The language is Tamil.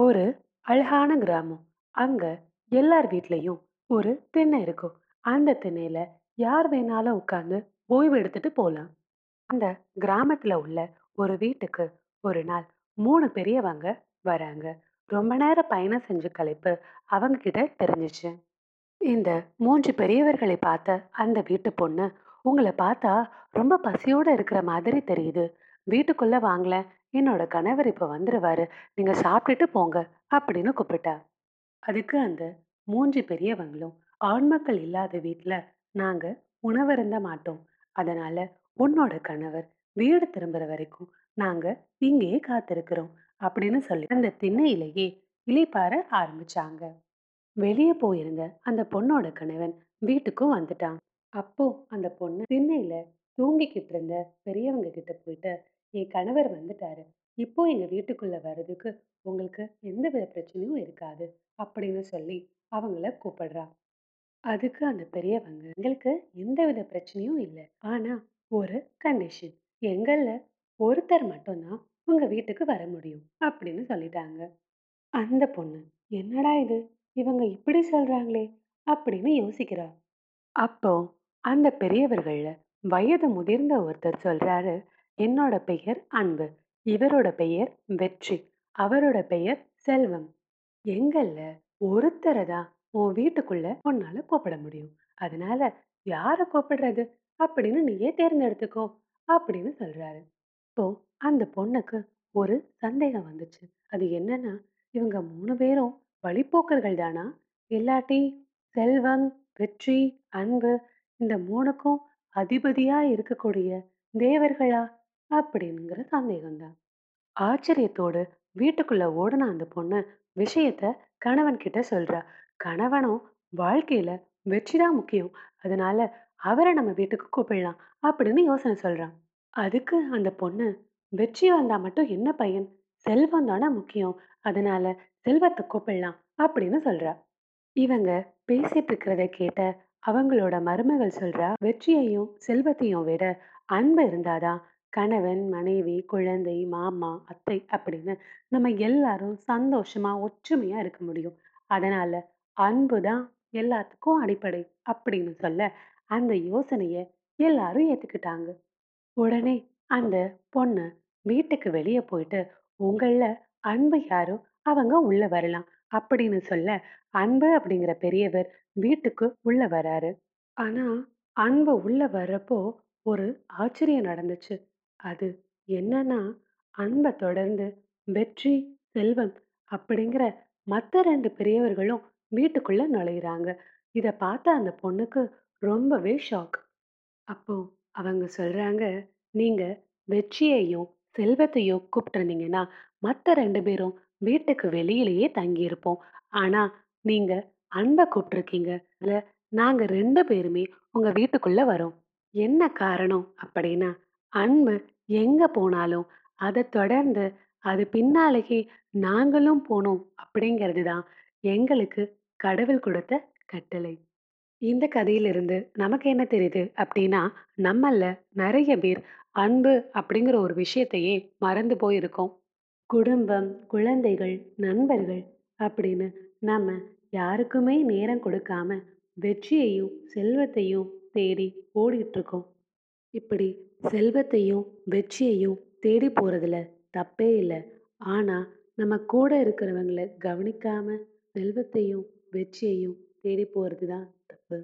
ஒரு அழகான கிராமம். அங்க எல்லார் வீட்லயும் ஒரு திண்ணை இருக்கும். அந்த திண்ணையில யார் வேணாலும் உட்கார்ந்து ஓய்வு எடுத்துட்டு போலாம். அந்த கிராமத்துல உள்ள ஒரு வீட்டுக்கு ஒரு நாள் மூணு பெரியவங்க வராங்க. ரொம்ப நேரம் பயணம் செஞ்ச கலைப்பு அவங்க கிட்ட தெரிஞ்சுச்சு. இந்த மூன்று பெரியவர்களை பார்த்த அந்த வீட்டு பொண்ணு, உங்களை பார்த்தா ரொம்ப பசியோட இருக்கிற மாதிரி தெரியுது. வீட்டுக்குள்ளே வாங்கல என்னோட கணவர் இப்போ வந்துடுவாரு நீங்கள் சாப்பிட்டுட்டு போங்க" அப்படின்னு கூப்பிட்டா. அதுக்கு அந்த மூன்று பெரியவங்களும், "ஆண்மக்கள் இல்லாத வீட்டில் நாங்கள் உணவருந்த மாட்டோம். அதனால உன்னோட கணவர் வீடு திரும்புற வரைக்கும் நாங்க இங்கேயே காத்திருக்கிறோம்" அப்படின்னு சொல்லி அந்த திண்ணையிலேயே இலைப்பார ஆரம்பிச்சாங்க. வெளியே போயிருந்த அந்த பொண்ணோட கணவன் வீட்டுக்கும் வந்துட்டான். அப்போ அந்த பொண்ணு திண்ணையில தூங்கிக்கிட்டு இருந்த பெரியவங்க கிட்ட போயிட்டு, "என் கணவர் வந்துட்டாரு. இப்போ எங்க வீட்டுக்குள்ள வர்றதுக்கு உங்களுக்கு எந்தவித பிரச்சனையும் இருக்காது" அப்படின்னு சொல்லி அவங்கள கூப்பிடுறா. அதுக்கு அந்த பெரியவங்க, "எங்களுக்கு எந்தவித பிரச்சனையும் இல்ல. ஆனா ஒரு கண்டிஷன். எங்கள்ல ஒருத்தர் மட்டும் தான் உங்க வீட்டுக்கு வர முடியும்" அப்படின்னு சொல்லிட்டாங்க. அந்த பொண்ணு, "என்னடா இது? இவங்க இப்படி சொல்றாங்களே" அப்படின்னு யோசிக்கிறா. அப்போ அந்த பெரியவர்கள்ல வயது முதிர்ந்த ஒருத்தர் சொல்றாரு, "என்னோட பெயர் அன்பு. இவரோட பெயர் வெற்றி. அவரோட பெயர் செல்வம். எங்கள்ல ஒருத்தரை தான் உன் வீட்டுக்குள்ள உன்னால கூப்பிட முடியும். அதனால யார கூப்பிடுறது அப்படின்னு நீயே தேர்ந்தெடுத்துக்கோ" அப்படின்னு சொல்றாரு. இப்போ அந்த பொண்ணுக்கு ஒரு சந்தேகம் வந்துச்சு. அது என்னன்னா, இவங்க மூணு பேரும் வழிப்போக்கர்கள் தானா? இல்லாட்டி செல்வம், வெற்றி, அன்பு இந்த மூணுக்கும் அதிபதியா இருக்கக்கூடிய தேவர்களா? அப்படிங்கிற சந்தேகம் தான். ஆச்சரியத்தோடு வீட்டுக்குள்ள ஓடுன அந்த பொண்ணு விஷயத்த கணவன் கிட்ட சொல்றா. கணவனும் வாழ்க்கையில வெற்றி தான் முக்கியம். அதனால அவரை நம்ம வீட்டுக்கு கூப்பிடலாம் அப்படின்னு யோசனை சொல்றான். அதுக்கு அந்த பொண்ணு, "வெற்றி வந்தா மட்டும் என்ன பையன் செல்வம் தானே முக்கியம். அதனால செல்வத்தை கூப்பிடலாம்" அப்படின்னு சொல்றா. இவங்க பேசிட்டு இருக்கிறத கேட்ட அவங்களோட மருமகள் சொல்றா, "வெற்றியையும் செல்வத்தையும் விட அன்பு இருந்தாதான் கணவன், மனைவி, குழந்தை, மாமா, அத்தை அப்படின்னு நம்ம எல்லாரும் சந்தோஷமா, ஒற்றுமையா இருக்க முடியும். அதனால அன்பு தான் எல்லாத்துக்கும் அடிப்படை" அப்படின்னு சொல்ல அந்த யோசனைய எல்லாரும் ஏத்துக்கிட்டாங்க. உடனே அந்த பொண்ணு வீட்டுக்கு வெளிய போயிட்டு, "உங்கள்ல அன்பு யாரோ அவங்க உள்ள வரலாம்" அப்படின்னு சொல்ல, அன்பு அப்படிங்கிற பெரியவர் வீட்டுக்கு உள்ள வராரு. ஆனா அன்பு உள்ள வர்றப்போ ஒரு ஆச்சரியம் நடந்துச்சு. அது என்னன்னா, அன்பை தொடர்ந்து வெற்றி, செல்வம் அப்படிங்கிற மற்ற ரெண்டு பெரியவர்களும் வீட்டுக்குள்ள நுழையிறாங்க. இதை பார்த்த அந்த பொண்ணுக்கு ரொம்பவே ஷாக். அப்போ அவங்க சொல்றாங்க, "நீங்க வெற்றியையும், செல்வத்தையும் கூப்பிட்டுருந்தீங்கன்னா மற்ற ரெண்டு பேரும் வீட்டுக்கு வெளியிலேயே தங்கியிருப்போம். ஆனா நீங்க அன்பை கூப்பிட்டுருக்கீங்க. அதுல நாங்க ரெண்டு பேருமே உங்க வீட்டுக்குள்ள வரோம். என்ன காரணம் அப்படின்னா, அன்பு எங்க போனாலும் அதை தொடர்ந்து அது பின்னாலேயே நாங்களும் போனோம் அப்படிங்கிறது தான் எங்களுக்கு கடவுள் கொடுத்த கட்டளை." இந்த கதையிலிருந்து நமக்கு என்ன தெரியுது அப்படின்னா, நம்மள்ல நிறைய பேர் அன்பு அப்படிங்கிற ஒரு விஷயத்தையே மறந்து போயிருக்கோம். குடும்பம், குழந்தைகள், நண்பர்கள் அப்படின்னு நம்ம யாருக்குமே நேரம் கொடுக்காம வெற்றியையும், செல்வத்தையும் தேடி ஓடிட்டு இருக்கோம். இப்படி செல்வத்தையும், வெற்றியையும் தேடி போகிறதுல தப்பே இல்லை ஆனால் நம்ம கூட இருக்கிறவங்கள கவனிக்காமல் செல்வத்தையும், வெற்றியையும் தேடி போகிறது தான் தப்பு.